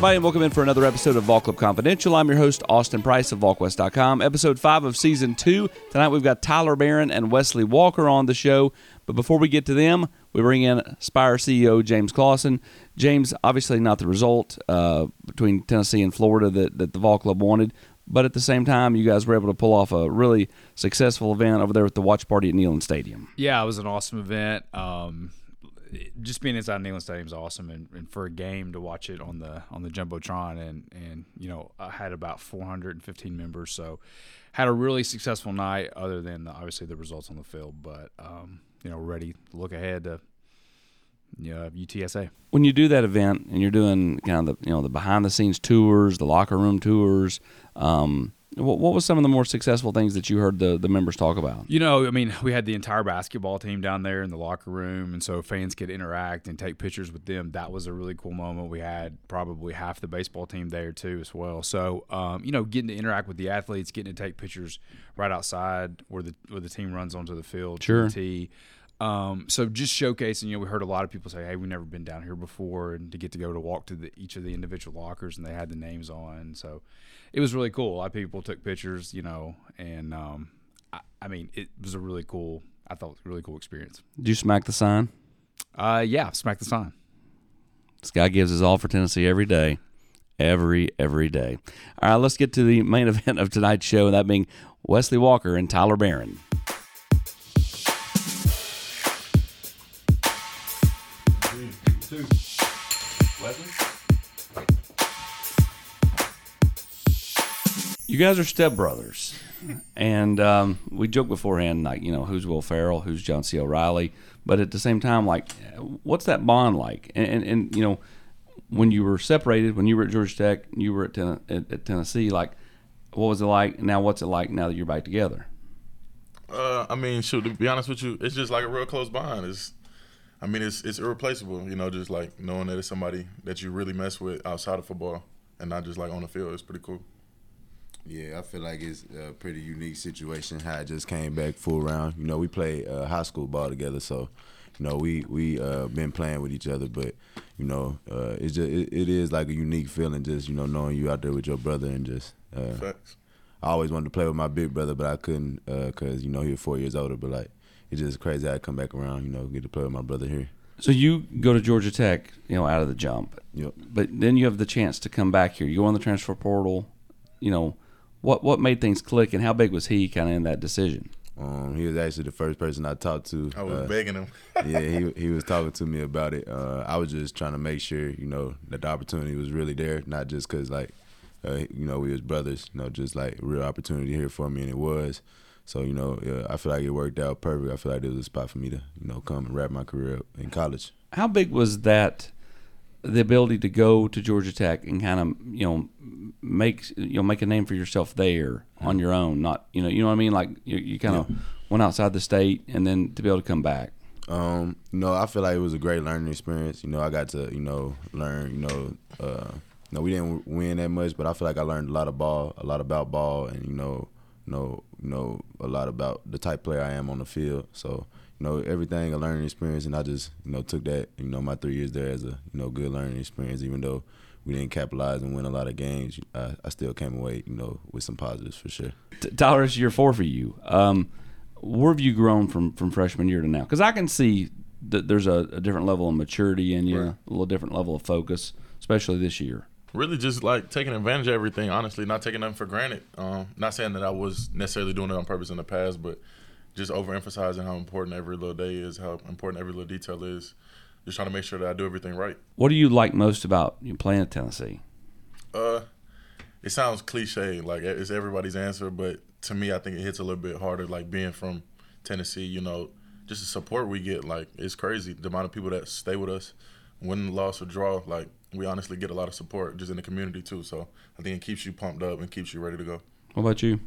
everybody, and welcome in for another episode of Vol Club Confidential. I'm your host, Austin Price of VolQuest.com. Episode 5 of Season 2. Tonight we've got Tyler Baron and Wesley Walker on the show. But before we get to them, we bring in Spyre CEO James Clawson. James, obviously not the result uh, between Tennessee and Florida that, that the Vol Club wanted, but at the same time, you guys were able to pull off a really successful event over there with the watch party at Neyland Stadium. Yeah, it was an awesome event. Um, just being inside Neyland Stadium is awesome, and, and, for a game to watch it on the on the jumbotron, and and you know I had about 415 members, so had a really successful night. Other than obviously the results on the field, but um, you know ready to look ahead to you know, UTSA. When you do that event and you're doing kind of the you know the behind the scenes tours, the locker room tours. Um, what, what was some of the more successful things that you heard the, the members talk about? You know, I mean, we had the entire basketball team down there in the locker room, and so fans could interact and take pictures with them. That was a really cool moment. We had probably half the baseball team there too, as well. So, um, you know, getting to interact with the athletes, getting to take pictures right outside where the where the team runs onto the field, sure. Um, so just showcasing, you know, we heard a lot of people say, "Hey, we've never been down here before," and to get to go to walk to the, each of the individual lockers, and they had the names on. So it was really cool. A lot of people took pictures, you know, and um, I, I, mean, it was a really cool. I thought really cool experience. Did you smack the sign? Uh, yeah, smack the sign. This guy gives his all for Tennessee every day, every every day. All right, let's get to the main event of tonight's show, and that being Wesley Walker and Tyler Baron. You guys are stepbrothers, and um, we joke beforehand, like you know, who's Will Ferrell, who's John C. O'Reilly, but at the same time, like, what's that bond like? And, and, and you know, when you were separated, when you were at Georgia Tech, you were at, ten- at, at Tennessee, like, what was it like? Now, what's it like now that you're back together? Uh, I mean, shoot, to be honest with you, it's just like a real close bond. It's, I mean, it's it's irreplaceable. You know, just like knowing that it's somebody that you really mess with outside of football and not just like on the field. It's pretty cool. Yeah, I feel like it's a pretty unique situation. How I just came back full round. You know, we play uh, high school ball together, so you know we we uh, been playing with each other. But you know, uh, it's just it, it is like a unique feeling, just you know knowing you out there with your brother and just. Uh, I always wanted to play with my big brother, but I couldn't because uh, you know he was four years older. But like it's just crazy I come back around. You know, get to play with my brother here. So you go to Georgia Tech, you know, out of the jump. Yep. But then you have the chance to come back here. You go on the transfer portal, you know what what made things click, and how big was he kind of in that decision? Um, he was actually the first person I talked to. I was uh, begging him. yeah, he he was talking to me about it. Uh, I was just trying to make sure, you know, that the opportunity was really there, not just because like, uh, you know, we was brothers. You know, just like real opportunity here for me, and it was. So you know, yeah, I feel like it worked out perfect. I feel like it was a spot for me to, you know, come and wrap my career up in college. How big was that? The ability to go to Georgia Tech and kind of you know make you know make a name for yourself there on your own. Not you know you know what I mean. Like you, you kind of yeah. went outside the state and then to be able to come back. Um, no, I feel like it was a great learning experience. You know, I got to you know learn. You know, uh, you know we didn't win that much, but I feel like I learned a lot of ball, a lot about ball, and you know, know, know a lot about the type player I am on the field. So you know, everything a learning experience, and I just, you know, took that, you know, my three years there as a, you know, good learning experience. Even though we didn't capitalize and win a lot of games, I, I still came away, you know, with some positives for sure. Tyler, it's year four for you. Um, where have you grown from from freshman year to now? Because I can see that there's a, a, different level of maturity in you, right. a little different level of focus, especially this year. Really, just like taking advantage of everything. Honestly, not taking nothing for granted. Um, not saying that I was necessarily doing it on purpose in the past, but just overemphasizing how important every little day is, how important every little detail is. Just trying to make sure that I do everything right. What do you like most about you playing at Tennessee? Uh, it sounds cliche, like it's everybody's answer, but to me, I think it hits a little bit harder. Like being from Tennessee, you know, just the support we get, like it's crazy. The amount of people that stay with us, win, loss, or draw, like we honestly get a lot of support just in the community too. So I think it keeps you pumped up and keeps you ready to go. What about you?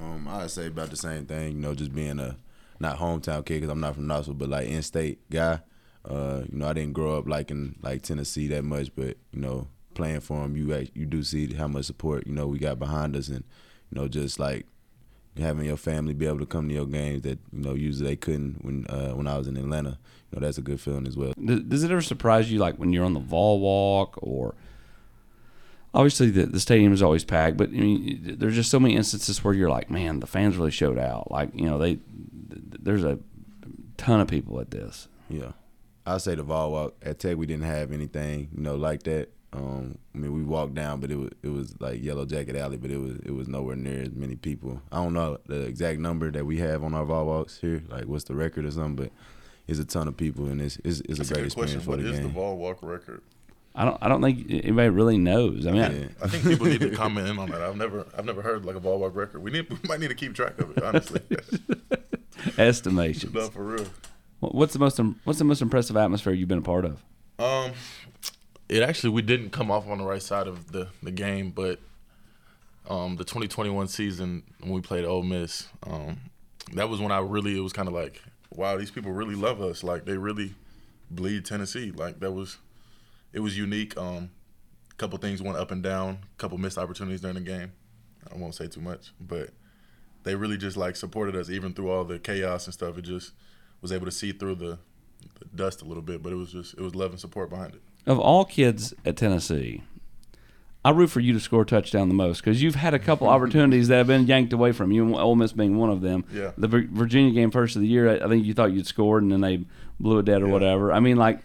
Um, I'd say about the same thing. You know, just being a not hometown kid because I'm not from Knoxville, but like in-state guy. Uh, you know, I didn't grow up like in like Tennessee that much, but you know, playing for them, you you do see how much support you know we got behind us, and you know, just like having your family be able to come to your games that you know usually they couldn't when uh, when I was in Atlanta. You know, that's a good feeling as well. Does it ever surprise you, like when you're on the Vol Walk or obviously the, the stadium is always packed, but I mean, there's just so many instances where you're like, man, the fans really showed out. Like, you know, they there's a ton of people at this. Yeah, I say the Vol Walk at Tech we didn't have anything you know like that. Um, I mean, we walked down, but it was it was like Yellow Jacket Alley, but it was it was nowhere near as many people. I don't know the exact number that we have on our Vol Walks here, like what's the record or something, but it's a ton of people, and it's it's, it's a great good experience question. for What the is game. the Vol Walk record? I don't I don't think anybody really knows. I mean, I- Yeah. I think people need to comment in on that. I've never I've never heard like a Vol Walk record. We need we might need to keep track of it. Honestly, estimations. no, for real. What's the most What's the most impressive atmosphere you've been a part of? Um, it actually we didn't come off on the right side of the the game, but um, the 2021 season when we played Ole Miss, um, that was when I really it was kind of like, wow, these people really love us. Like they really bleed Tennessee. Like that was it was unique. Um, a couple things went up and down. A couple missed opportunities during the game. I won't say too much, but they really just like supported us even through all the chaos and stuff. It just was able to see through the, the dust a little bit, but it was just it was love and support behind it. Of all kids at Tennessee, I root for you to score a touchdown the most because you've had a couple opportunities that have been yanked away from you. Ole Miss being one of them. Yeah. The Virginia game first of the year, I I think you thought you'd scored and then they blew it dead or Yeah. whatever. I mean, like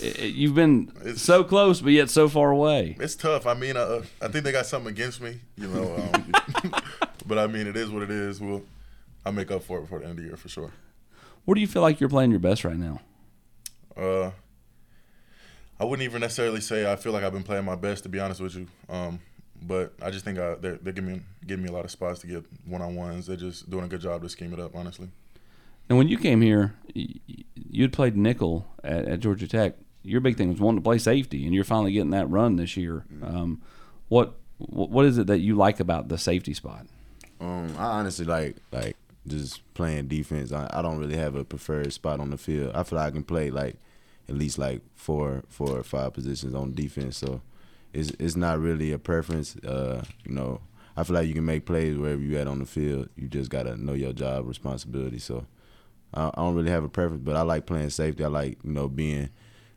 i- i- you've been It's- so close but yet so far away. It's tough. I mean, uh, I think they got something against me, you know. Um, but I mean, it is what it is. We'll I'll make up for it before the end of the year for sure. What do you feel like you're playing your best right now? Uh, I wouldn't even necessarily say I feel like I've been playing my best to be honest with you. Um, but I just think I, they're they're giving me giving me a lot of spots to get one on ones. They're just doing a good job to scheme it up. Honestly, And when you came here, y- y- you'd played nickel at, at Georgia Tech. Your big thing was wanting to play safety, and you're finally getting that run this year. Um, what what is it that you like about the safety spot? Um, I honestly like like just playing defense. I, I don't really have a preferred spot on the field. I feel like I can play like at least like four four or five positions on defense. So it's it's not really a preference. Uh, you know, I feel like you can make plays wherever you at on the field. You just gotta know your job responsibility. So I, I don't really have a preference, but I like playing safety. I like you know being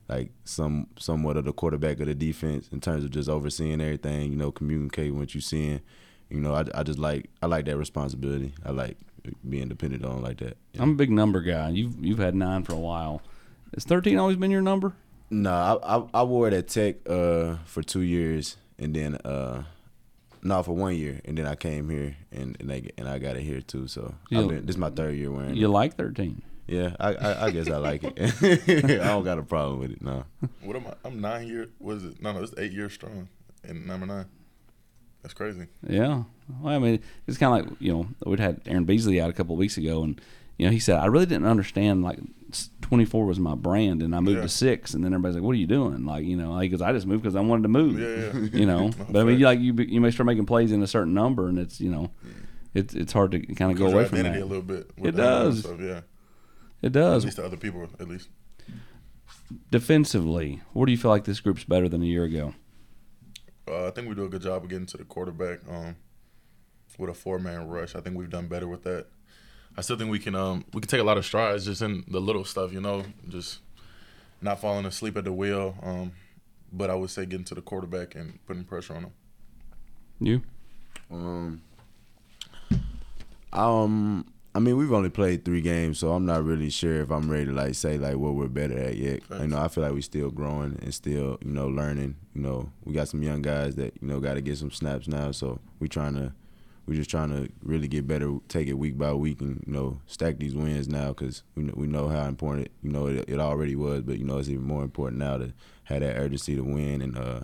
like some somewhat of the quarterback of the defense in terms of just overseeing everything. You know, communicating what you're seeing. You know, I, I just like I like that responsibility. I like being dependent on like that. Yeah. I'm a big number guy. You've you've had nine for a while. Has 13 always been your number? No, I, I I wore it at Tech uh for two years and then uh no for one year and then I came here and and, they, and I got it here too. So You- I've been, this is my third year wearing it. You it. like 13? Yeah, I, I I guess I like it. I don't got a problem with it. No. what am I? I'm nine years. What is it? No, no, it's eight years strong. And number nine. That's crazy. Yeah. Well, I mean, it's kind of like you know we'd had Aaron Beasley out a couple of weeks ago, and you know he said I really didn't understand like 24 was my brand, and I moved Yeah. to six, and then everybody's like, "What are you doing?" Like you know, because I just moved because I wanted to move. Yeah, yeah. You know, No, but I mean, like you you may start making plays in a certain number, and it's you know, it's it's hard to kind of go away from that. a little bit. It with the number and does. Stuff, yeah. It does. At least to other people, at least. Defensively, where do you feel like this group's better than a year ago? Uh, I think we do a good job of getting to the quarterback um, with a four man rush. I think we've done better with that. I still think we can um, we can take a lot of strides just in the little stuff, you know, just not falling asleep at the wheel. Um, but I would say getting to the quarterback and putting pressure on him. You? Um, um, I mean, we've only played three games, so I'm not really sure if I'm ready to like say like what we're better at yet. Facts. You know, I feel like we're still growing and still, you know, learning. You know, we got some young guys that you know got to get some snaps now, so we trying to, we just trying to really get better, take it week by week, and you know, stack these wins now because we know, we know how important you know it, it already was, but you know it's even more important now to have that urgency to win and uh,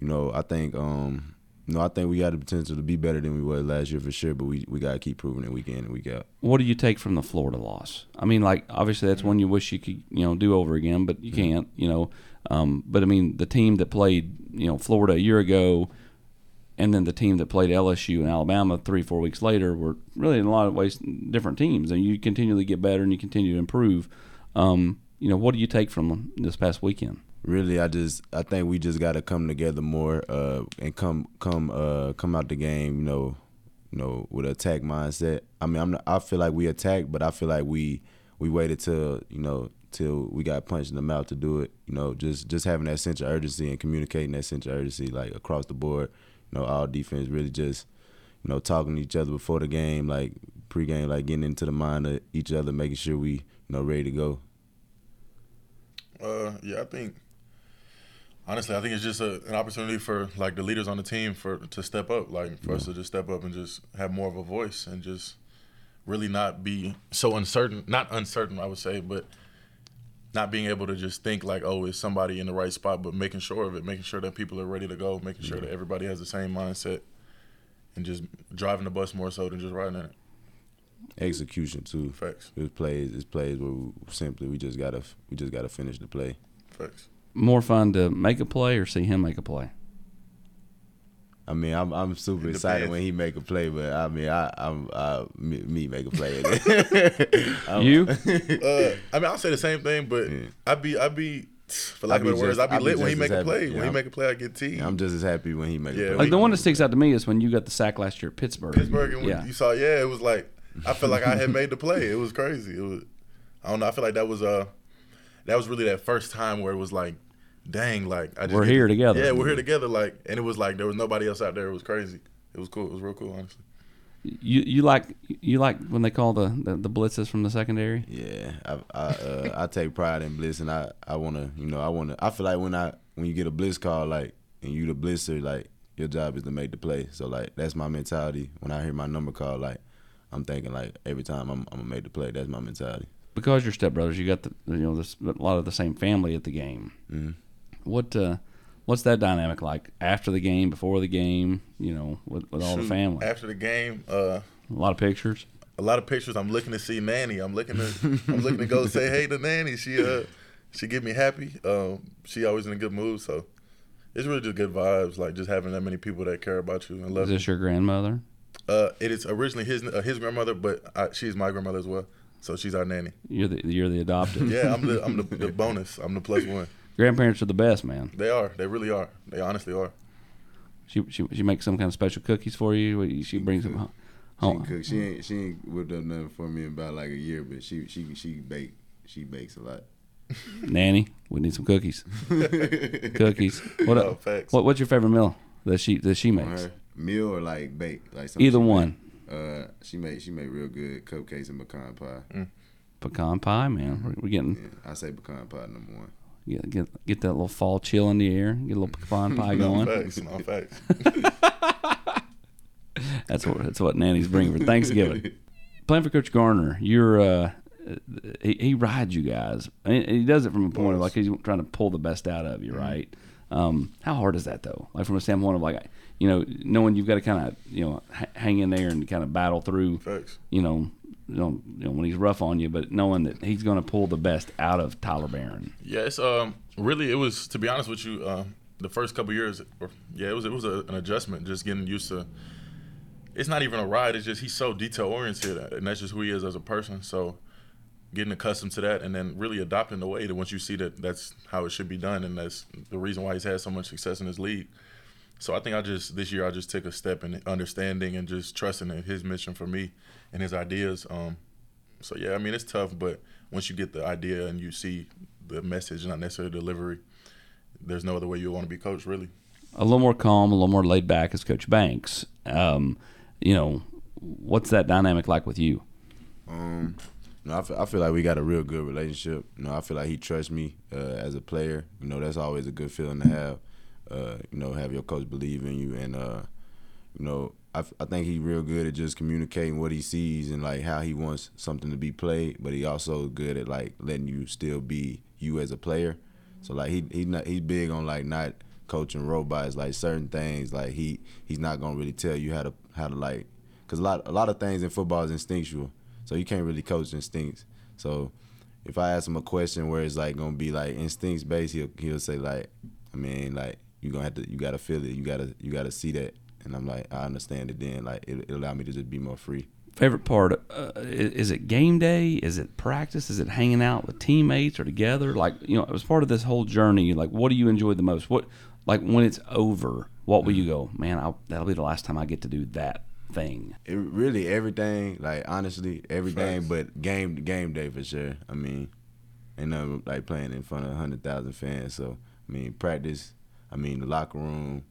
you know, I think um no, I think we got the potential to be better than we were last year for sure, but we, we gotta keep proving it week in and week out. What do you take from the Florida loss? I mean, like obviously that's one you wish you could you know do over again, but you can't. You know, um, but I mean the team that played you know Florida a year ago, and then the team that played LSU and Alabama three four weeks later were really in a lot of ways different teams, and you continually get better and you continue to improve. Um, you know, what do you take from this past weekend? Really, I just I think we just gotta come together more uh, and come come uh, come out the game, you know, you know, with an attack mindset. I mean, I'm not, I feel like we attacked, but I feel like we we waited till you know till we got punched in the mouth to do it. You know, just just having that sense of urgency and communicating that sense of urgency like across the board. You know, all defense really just you know talking to each other before the game, like pregame, like getting into the mind of each other, making sure we you know ready to go. Uh, yeah, I think honestly, I think it's just a, an opportunity for like the leaders on the team for to step up, like for us to just step up and just have more of a voice and just really not be so uncertain. Not uncertain, I would say, but not being able to just think like, oh, is somebody in the right spot, but making sure of it, making sure that people are ready to go, making sure that everybody has the same mindset, and just driving the bus more so than just riding in it. Execution too. Facts, It's plays. It's plays where we simply we just gotta we just gotta finish the play. facts. More fun to make a play or see him make a play? I mean, I'm I'm super excited depends. when he make a play, but I mean, I I'm uh, me, me make a play. I'm- You? Uh, I mean, I'll say the same thing, but Yeah. I'd be, I'd be, for lack I'd be of better words, I'd be I'd be lit when he make as a play. happy. When Yeah. he make a play, I get teed. I'm just as happy when he make Yeah, a play. Like the one that sticks out to me is when you got the sack last year at Pittsburgh. Pittsburgh, and when yeah. you saw, yeah, it was like I felt like I had made the play. It was crazy. It was, I don't know. I feel like that was uh, that was really that first time where it was like, dang, like I just We're get- here together. Yeah, we're here together. Like, and it was like there was nobody else out there. It was crazy. It was cool. It was real cool, honestly. You you like you like when they call the, the, the blitzes from the secondary? Yeah, I I, uh, I take pride in blitz, and I I wanna you know I wanna I feel like when I when you get a blitz call like and you the blitzer like your job is to make the play. So like that's my mentality. When I hear my number called, like I'm thinking like every time I'm I'm gonna make the play. That's my mentality. Because you're stepbrothers, you got the you know this, a lot of the same family at the game. Mhm. What uh, what's that dynamic like after the game, before the game? You know, with, with all the family. After the game, uh, A lot of pictures. a lot of pictures. I'm looking to see Nanny. I'm looking to I'm looking to go say hey to Nanny. She uh she get me happy. Um, she always in a good mood. So it's really just good vibes. Like just having that many people that care about you and Is love you. this your grandmother? Uh, it is originally his uh, his grandmother, but I, she's my grandmother as well. So she's our nanny. You're the you're the adopted. Yeah, I'm the I'm the, the bonus. I'm the plus one. Grandparents are the best, man. They are. They really are. They honestly are. She she she makes some kind of special cookies for you. She brings them home. She home. cook. She ain't she ain't whipped up nothing for me in about like a year, but she she she bake she bakes a lot. Nanny, we need some cookies. cookies. What Oh, facts. what what's your favorite meal that she that she makes? her meal or like bake like Either one. Make. Uh, she made she made real good cupcakes and pecan pie. Pecan pie, man. We're, we're getting Yeah, I say pecan pie number one. Get, get get that little fall chill in the air. Get a little pecan pie No going. facts. No facts. That's what that's what Nanny's bringing for Thanksgiving. Playing for Coach Garner, you're uh, he, he rides you guys. And he does it from a point of like he's trying to pull the best out of you, right? Um, how hard is that though? Like from a standpoint of like you know knowing you've got to kind of you know h- hang in there and kind of battle through. Facts. You know, you know, you know when he's rough on you, but knowing that he's going to pull the best out of Tyler Baron. It's um really it was to be honest with you, uh, the first couple years, or, yeah, it was it was a, an adjustment, just getting used to. It's not even a ride; it's just he's so detail oriented, and that's just who he is as a person. So, getting accustomed to that, and then really adopting the way that once you see that that's how it should be done, and that's the reason why he's had so much success in his league. So I think I just this year I just took a step in understanding and just trusting in his mission for me and his ideas. Um, so yeah, I mean it's tough, but once you get the idea and you see the message, not necessarily delivery, there's no other way you want to be coached, really. A little more calm, a little more laid back as Coach Banks. Um, you know, what's that dynamic like with you? Um, no, I feel, I feel like we got a real good relationship. You know, I feel like he trusts me uh, as a player. You know, that's always a good feeling to have. Uh, you know, have your coach believe in you, and uh, you know, I, I think he's real good at just communicating what he sees and like how he wants something to be played. But he also good at like letting you still be you as a player. So like he he not he's big on like not coaching robots like certain things like he he's not gonna really tell you how to how to like because a lot a lot of things in football is instinctual so you can't really coach instincts so if I ask him a question where it's like gonna be like instincts based he'll he'll say like I mean like you gonna have to you gotta feel it you gotta you gotta see that and I'm like I understand it then like it, it allow me to just be more free Favorite part? Uh, is it game day? Is it practice? Is it hanging out with teammates or together? Like you know, as part of this whole journey, like what do you enjoy the most? What like when it's over, what will you go? Man, I'll, that'll be the last time I get to do that thing. it really everything like honestly everything but game game day for sure I mean ain't nothing like playing in front of hundred thousand fans. So I mean, practice. I mean, the locker room,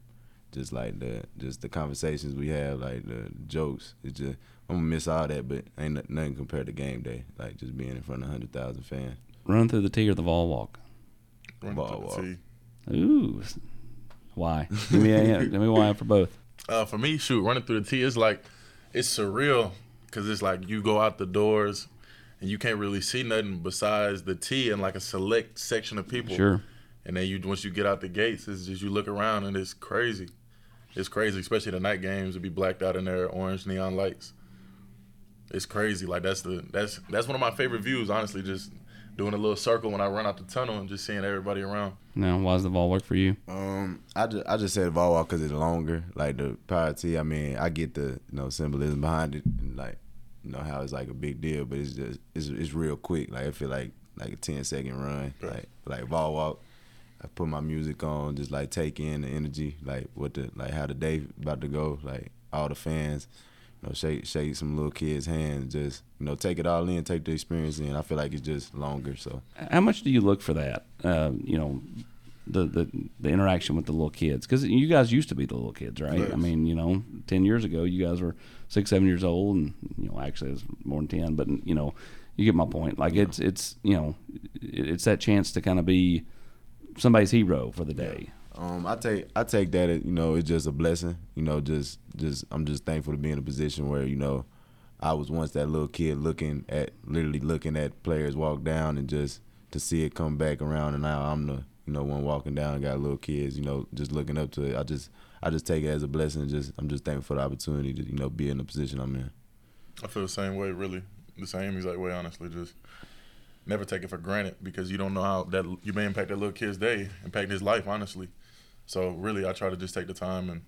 just like the just the conversations we have, like the jokes. It's just I'm gonna miss all that, but ain't nothing compared to game day. Like just being in front of hundred thousand fans. Run through the T or the Vol Walk. Run Ball to walk. T. Ooh, why? Give me a hint. Give me why for both. Uh, for me, shoot, running through the T is like it's surreal because it's like you go out the doors and you can't really see nothing besides the T and like a select section of people. Sure. And then you once you get out the gates, it's just you look around and it's crazy. It's crazy, especially the night games to be blacked out in there, orange neon lights. It's crazy. Like that's the that's that's one of my favorite views, honestly. Just doing a little circle when I run out the tunnel and just seeing everybody around. Now, why does the Vol Walk for you? Um, I just I just said Vol Walk because it's longer. Like the Power T. I mean, I get the you know symbolism behind it, and like you know how it's like a big deal, but it's just it's it's real quick. Like I feel like like a 10 second run. Right. Like like Vol Walk. I put my music on, just like take in the energy, like what the like how the day about to go, like all the fans, you know, shake shake some little kids' hands, just you know, take it all in, take the experience in. I feel like it's just longer, so How much do you look for that? Um, you know, the, the the interaction with the little kids because you guys used to be the little kids, right? Yes. I mean, you know, ten years ago, you guys were six, seven years old, and you know, actually, it's more than ten. But you know, you get my point. Like it's it's you know, it's that chance to kind of be somebody's hero for the day. Um, I take I take that as, you know it's just a blessing. You know, just just I'm just thankful to be in a position where you know I was once that little kid looking at literally looking at players walk down and just to see it come back around and now I'm the you know one walking down and got little kids you know just looking up to it. I just I just take it as a blessing. Just I'm just thankful for the opportunity to you know be in the position I'm in. I feel the same way, really. The same exact way, honestly. Just never take it for granted because you don't know how that you may impact that little kid's day, impact his life, honestly. So really, I try to just take the time and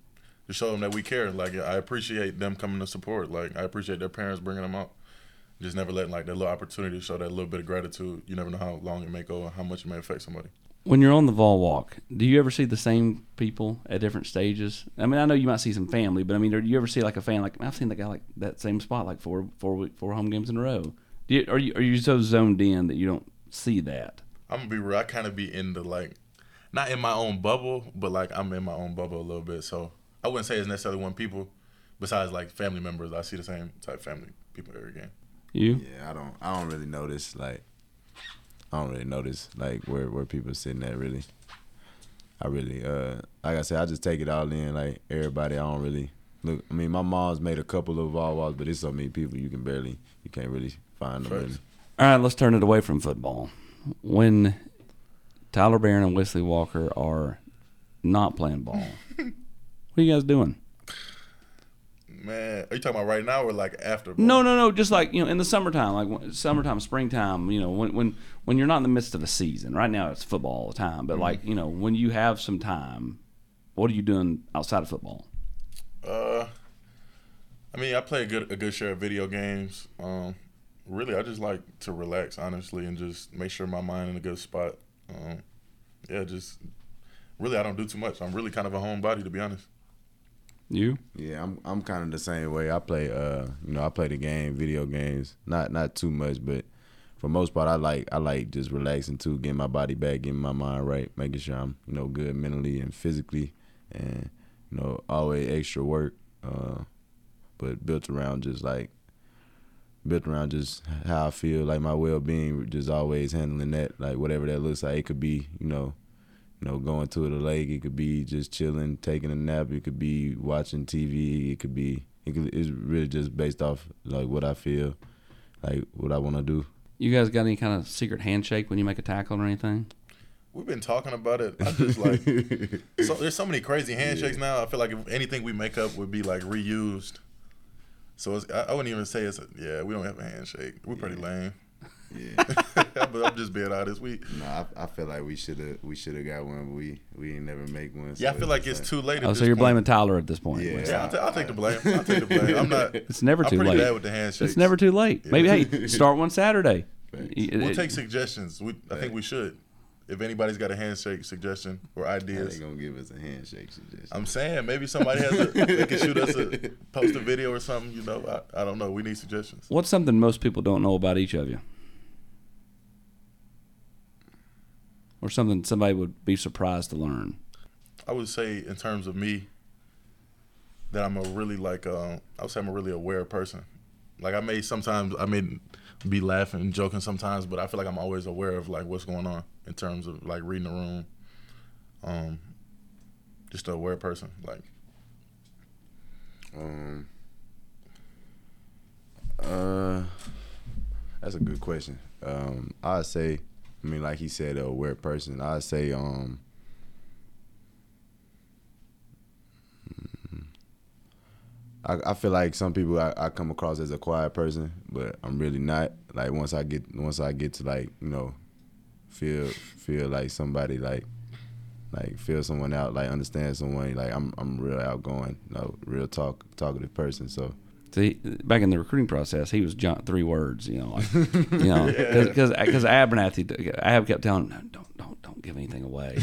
just show them that we care. Like I appreciate them coming to support. Like I appreciate their parents bringing them out. Just never letting like that little opportunity to show that little bit of gratitude. You never know how long it may go or how much it may affect somebody. When you're on the Vol Walk, do you ever see the same people at different stages? I mean, I know you might see some family, but I mean, do you ever see like a fan like I've seen the guy like that same spot like four four week, four home games in a row? Do you, are you are you so zoned in that you don't see that? I'm gonna be real. I kind of be in the like, not in my own bubble, but like I'm in my own bubble a little bit. So I wouldn't say it's necessarily one people. Besides like family members, I see the same type family people every game. You? Yeah, I don't I don't really notice like I don't really notice like where where people sitting at really. I really uh like I said, I just take it all in like everybody. I don't really look. I mean, my mom's made a couple of wall walls, but it's so many people you can barely you can't really find them. Facts. Really. All right, let's turn it away from football. When Tyler Baron and Wesley Walker are not playing ball, what are you guys doing? Man, are you talking about right now or like after? No, no, no. Just like you know, in the summertime, like summertime, springtime. You know, when when when you're not in the midst of a season. Right now, it's football all the time. But like you know, when you have some time, what are you doing outside of football? Uh, I mean, I play a good a good share of video games. Um, really, I just like to relax, honestly, and just make sure my mind in a good spot. Um, yeah, just really, I don't do too much. I'm really kind of a homebody, to be honest. You? Yeah, I'm I'm kind of the same way. I play uh you know I play the game, video games, not not too much, but for most part I like I like just relaxing too, getting my body back, getting my mind right, making sure I'm you know good mentally and physically, and you know always extra work, but built around just like built around just how I feel, like my well being, just always handling that, like whatever that looks like. It could be you know you know, going to the lake. It could be just chilling, taking a nap. It could be watching TV. It could be. It could, it's really just based off like what I feel, like what I want to do. You guys got any kind of secret handshake when you make a tackle or anything? We've been talking about it. I just like so there's so many crazy handshakes now. I feel like if anything we make up would be like reused. So it's, I, I wouldn't even say it's a, yeah. We don't have a handshake. We're pretty lame. Yeah. but I'm just being honest. We no, I, I feel like we should have we should have got one, but we we ain't never make one. so yeah. I feel like just it's too late. At Oh, this so you're point. blaming Tyler at this point? Yeah. Wes. Yeah, I'll, ta- I'll take the blame. I'll take the blame. I'm not. It's never I'm too pretty late. bad with the handshakes. It's never too late. Maybe hey, start one Saturday. It- We'll take suggestions. We, I think we should. If anybody's got a handshake suggestion or ideas, They gonna give us a handshake suggestion. I'm saying maybe somebody has a. they can shoot us a post a video or something. You know, I, I don't know. We need suggestions. What's something most people don't know about each of you? or something somebody would be surprised to learn? I would say in terms of me that I'm a really like uh, I would say I'm a really aware person. Like I may sometimes I may be laughing and joking sometimes, but I feel like I'm always aware of like what's going on in terms of like reading the room. Um, just a aware person. Like Um. Uh, that's a good question. Um, I'd say, I mean, like he said, a aware person. I'd say, um, I, I feel like some people I, I come across as a quiet person, but I'm really not. Like once I get once I get to like you know, feel feel like somebody like like feel someone out, like understand someone. Like I'm I'm real outgoing, you know, real talk talkative person. So See, back in the recruiting process, he was John, three words, you know, like, you know, because because Abernathy, Ab kept telling him, no, don't don't don't give anything away,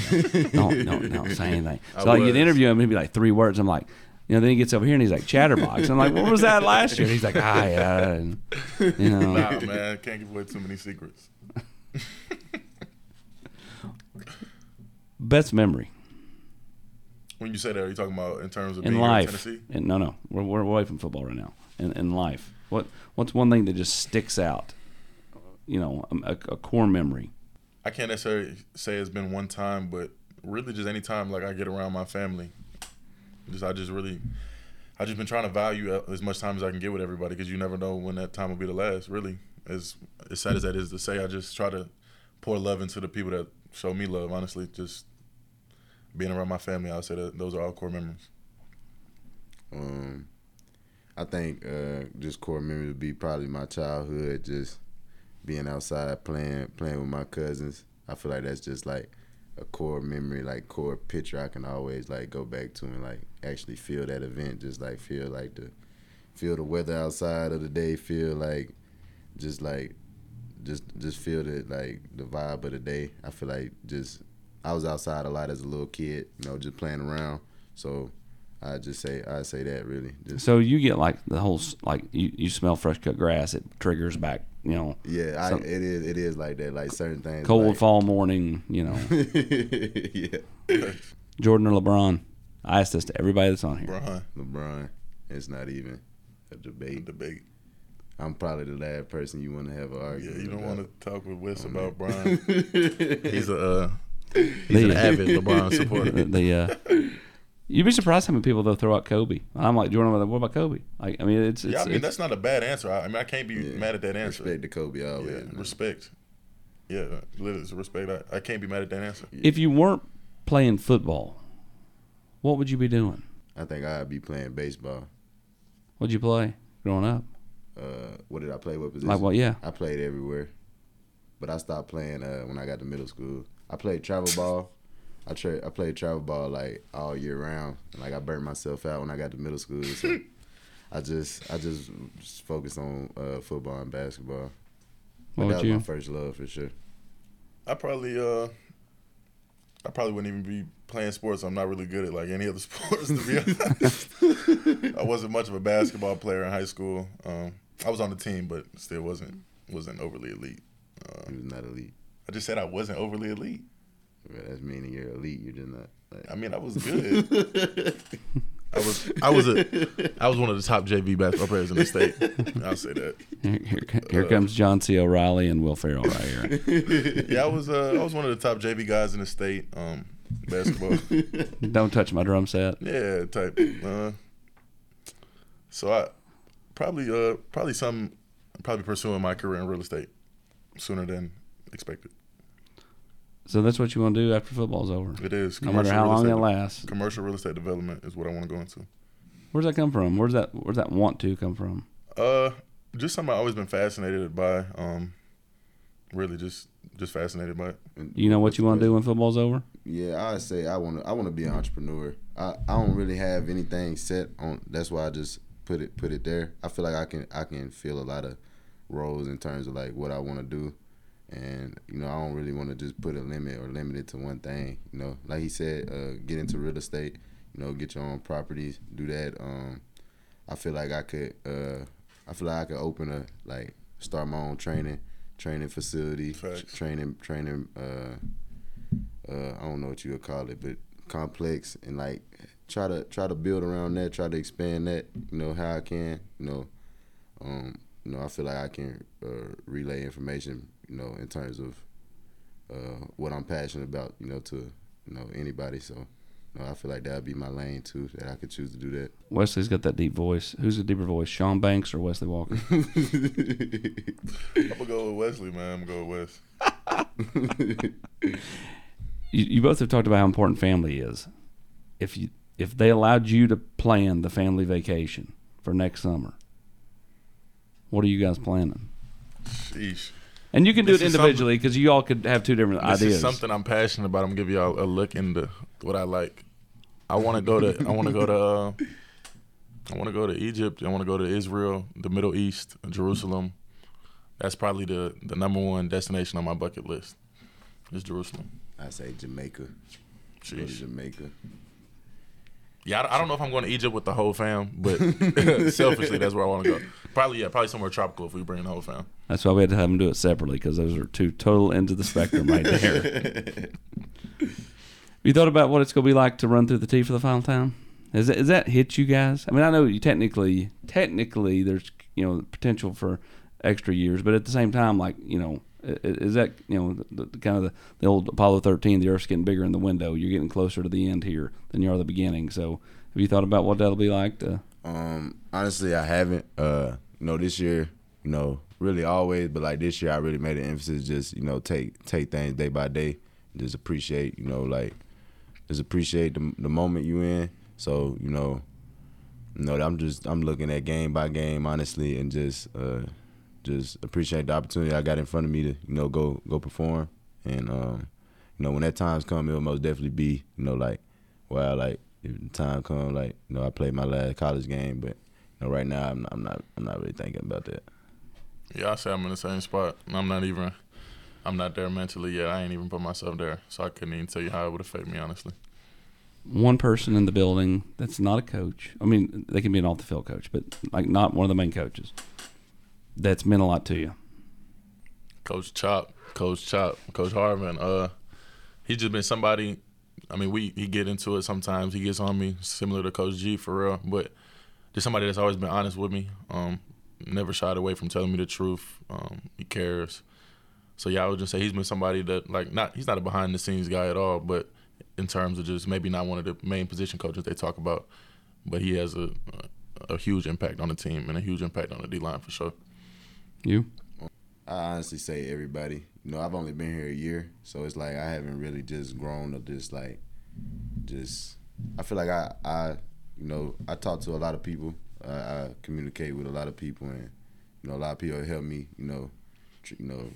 don't don't don't say anything. So like you'd interview him, he'd be like three words. I'm like, you know, then he gets over here and he's like chatterbox. I'm like, what was that last year? And he's like, ah, yeah, and, you know, nah, man, can't give away too many secrets. best memory When you say that, are you talking about in terms of in being here in life. Tennessee? And no, no, we're we're away from football right now. In in life, what what's one thing that just sticks out? You know, a, a core memory. I can't necessarily say it's been one time, but really just any time like I get around my family, just I just really, I just been trying to value as much time as I can get with everybody because you never know when that time will be the last. Really, as as sad as that is to say, I just try to pour love into the people that show me love. Honestly, just being around my family, I'll say that those are all core memories. Um, I think uh, just core memory would be probably my childhood, just being outside playing playing with my cousins. I feel like that's just like a core memory, like core picture I can always like go back to and like actually feel that event, just like feel like the feel the weather outside of the day, feel like just like just just feel the like the vibe of the day. I feel like just I was outside a lot as a little kid, you know, just playing around. So I just say I say that really. Just So you get like the whole like you, you smell fresh cut grass, it triggers back. You know, yeah, I, So- it is it is like that. Like certain things. cold like, fall morning. You know, yeah, Jordan or LeBron. I asked this to everybody that's on here. Brian, LeBron. It's not even a debate. debate. I'm probably the last person you want to have an argument. Yeah, you don't about. want to talk with Wes Oh, about man. Brian. He's a uh, he's The- an avid LeBron supporter. The, the, uh, you'd be surprised how many people they'll throw out Kobe. I'm like Jordan. I'm like, What about Kobe? Like, I mean, it's, it's, yeah, I mean it's- that's not a bad answer. I, I mean I can't be Yeah. mad at that answer. Respect to Kobe always. Yeah, man. respect. Yeah, literally respect. I, I can't be mad at that answer. if you weren't playing football, what would you be doing? I think I'd be playing baseball. What'd you play growing up? Uh, what did I play? What position? Like, what? Yeah. I played everywhere, but I stopped playing uh, when I got to middle school. I played travel ball. I tra- I played travel ball like all year round. And, like I burnt myself out when I got to middle school. So I just I just, just focused on uh, football and basketball. But What that would was you? my first love for sure. I probably uh I probably wouldn't even be playing sports. I'm not really good at like any other sports to be honest. I wasn't much of a basketball player in high school. Um, I was on the team, but still wasn't wasn't overly elite. Uh, He was not elite. I just said I wasn't overly elite. Well, that's meaning you're elite. You're just not. Like, I mean, I was good. I was I was a I was one of the top JV basketball players in the state. I'll say that. Here, here, here comes John C. O'Reilly and Will Ferrell right here. Yeah, I was uh, I was one of the top JV guys in the state. Um, basketball. Don't touch my drum set. Yeah, type. Uh, so I probably uh probably some probably pursuing my career in real estate sooner than expected. So that's what you want to do after football's over. It is No matter commercial how real long estate. it lasts. Commercial real estate development is what I want to go into. Where's that come from? Where's that? Where's that want to come from? Uh, just something I've always been fascinated by. Um, really just just fascinated by it. You know what you want to do when football's over? Yeah, I say I want to. I want to be an entrepreneur. I, I don't really have anything set on. That's why I just put it put it there. I feel like I can I can feel a lot of roles in terms of like what I want to do, and you know I don't really want to just put a limit or limit it to one thing. You know, like he said, uh, get into real estate. You know, get your own properties. Do that. Um, I feel like I could. Uh, I feel like I could open a like start my own training training facility, Facts. training training. Uh, uh, I don't know what you would call it, but complex and like try to try to build around that, try to expand that. You know how I can. You know, um, you know I feel like I can uh, relay information. You know, in terms of uh, what I'm passionate about. You know, to you know anybody. So. You know, I feel like that'd be my lane too. That I could choose to do that. Wesley's got that deep voice. Who's the deeper voice, Sean Banks or Wesley Walker? I'm gonna go with Wesley, man. I'm gonna go with Wes. you, you both have talked about how important family is. If you if they allowed you to plan the family vacation for next summer, what are you guys planning? Sheesh. And you can do This it is individually because you all could have two different This ideas. is something I'm passionate about. I'm gonna give y'all a look into what I like. I want to go to. I want to go to. Uh, I want to go to Egypt. I want to go to Israel, the Middle East, Jerusalem. That's probably the the number one destination on my bucket list. Is Jerusalem. I say Jamaica. Go to Jamaica. Yeah, I, I don't know if I'm going to Egypt with the whole fam, but selfishly, that's where I want to go. Probably, yeah, probably somewhere tropical if we bring the whole fam. That's why we had to have them do it separately because those are two total ends of the spectrum right there. you thought about what it's going to be like to run through the T for the final time? Is that, is that hit you guys? I mean, I know you technically, technically, there's you know potential for extra years, but at the same time, like you know, i- i- is that you know the, the kind of the, the old Apollo 13? The Earth's getting bigger in the window. You're getting closer to the end here than you are the beginning. So, have you thought about what that'll be like? To, Um, honestly, I haven't. Uh, you know, this year, you know, really always, but like this year, I really made an emphasis just you know take take things day by day, just appreciate you know like just appreciate the the moment you in. So you know, you know, I'm just I'm looking at game by game honestly, and just uh, just appreciate the opportunity I got in front of me to you know go go perform, and um, you know when that time's come, it'll most definitely be you know like well like if the time come like you know I played my last college game, but you know right now I'm not, I'm not I'm not really thinking about that. Yeah, I say I'm in the same spot. I'm not even. I'm not there mentally yet. I ain't even put myself there, so I couldn't even tell you how it would affect me honestly. one person in the building that's not a coach. I mean, they can be an off the field coach, but like not one of the main coaches. That's meant a lot to you. Coach Chop, Coach Chop, Coach Harvin. Uh, he's just been somebody. I mean, we he get into it sometimes. He gets on me, similar to Coach G for real. But just somebody that's always been honest with me. Um, never shied away from telling me the truth. Um, he cares. So yeah, I would just say he's been somebody that like not he's not a behind the scenes guy at all, but in terms of just maybe not one of the main position coaches they talk about, but he has a a, a huge impact on the team and a huge impact on the D line for sure. You? I honestly say everybody. You know, I've only been here a year, so it's like I haven't really just grown to just like, just. I feel like I, I, you know, I talk to a lot of people. I, I communicate with a lot of people, and you know, a lot of people help me. You know, tr- you know,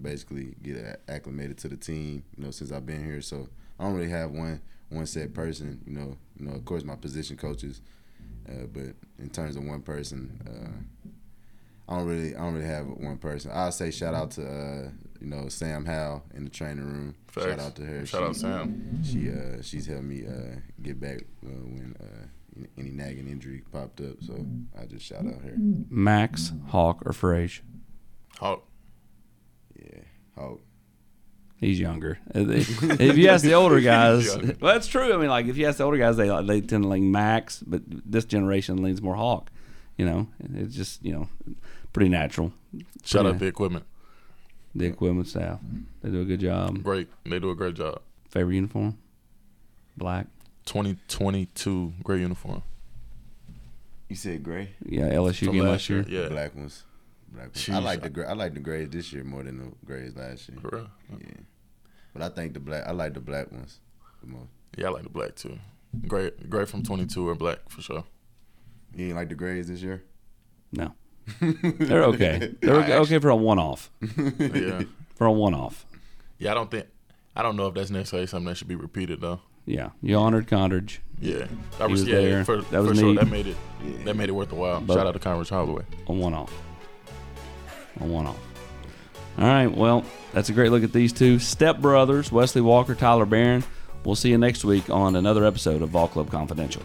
basically get acclimated to the team. You know, since I've been here, so I don't really have one one set person. You know, you know, of course my position coaches, uh, but in terms of one person. Uh, I don't really, I don't really have one person. I'll say shout out to, uh, you know, Sam Howe in the training room. Shout out to her. Shout she, out Sam. She, uh, she's helped me uh, get back uh, when uh, any nagging injury popped up. So I just shout out her. Max, Hawk, or Frage? Hawk. Yeah, Hawk. He's younger. if you ask the older guys, well, that's true. I mean, like if you ask the older guys, they they tend to lean Max, but this generation leans more Hawk. You know, it's just you know pretty natural. Shout Yeah. out the equipment. The equipment staff, they do a good job. Great. They do a great job. Favorite uniform? Black. 2022 gray uniform. You said gray. Yeah, LSU From game last last year. year. Yeah. Black ones. Black ones. I like the gra- I like the grays this year more than the grays last year. For real. Yeah, but I think the black. I like the black ones the most. Yeah, I like the black too. Gray, gray from 22 or black for sure. You ain't like the grays this year? No, they're okay. They're okay, okay for a one-off. Yeah. For a one-off. Yeah, I don't think. I don't know if that's necessarily something that should be repeated though. Yeah, you honored Condredge. Yeah, that He was, was yeah, there. for, That was for sure. That made it. Yeah. That made it worth a while. But- Shout out to Condredge Holloway. a one off. A one off. All right. Well, that's a great look at these two step brothers, Wesley Walker, Tyler Baron. We'll see you next week on another episode of Vol Club Confidential.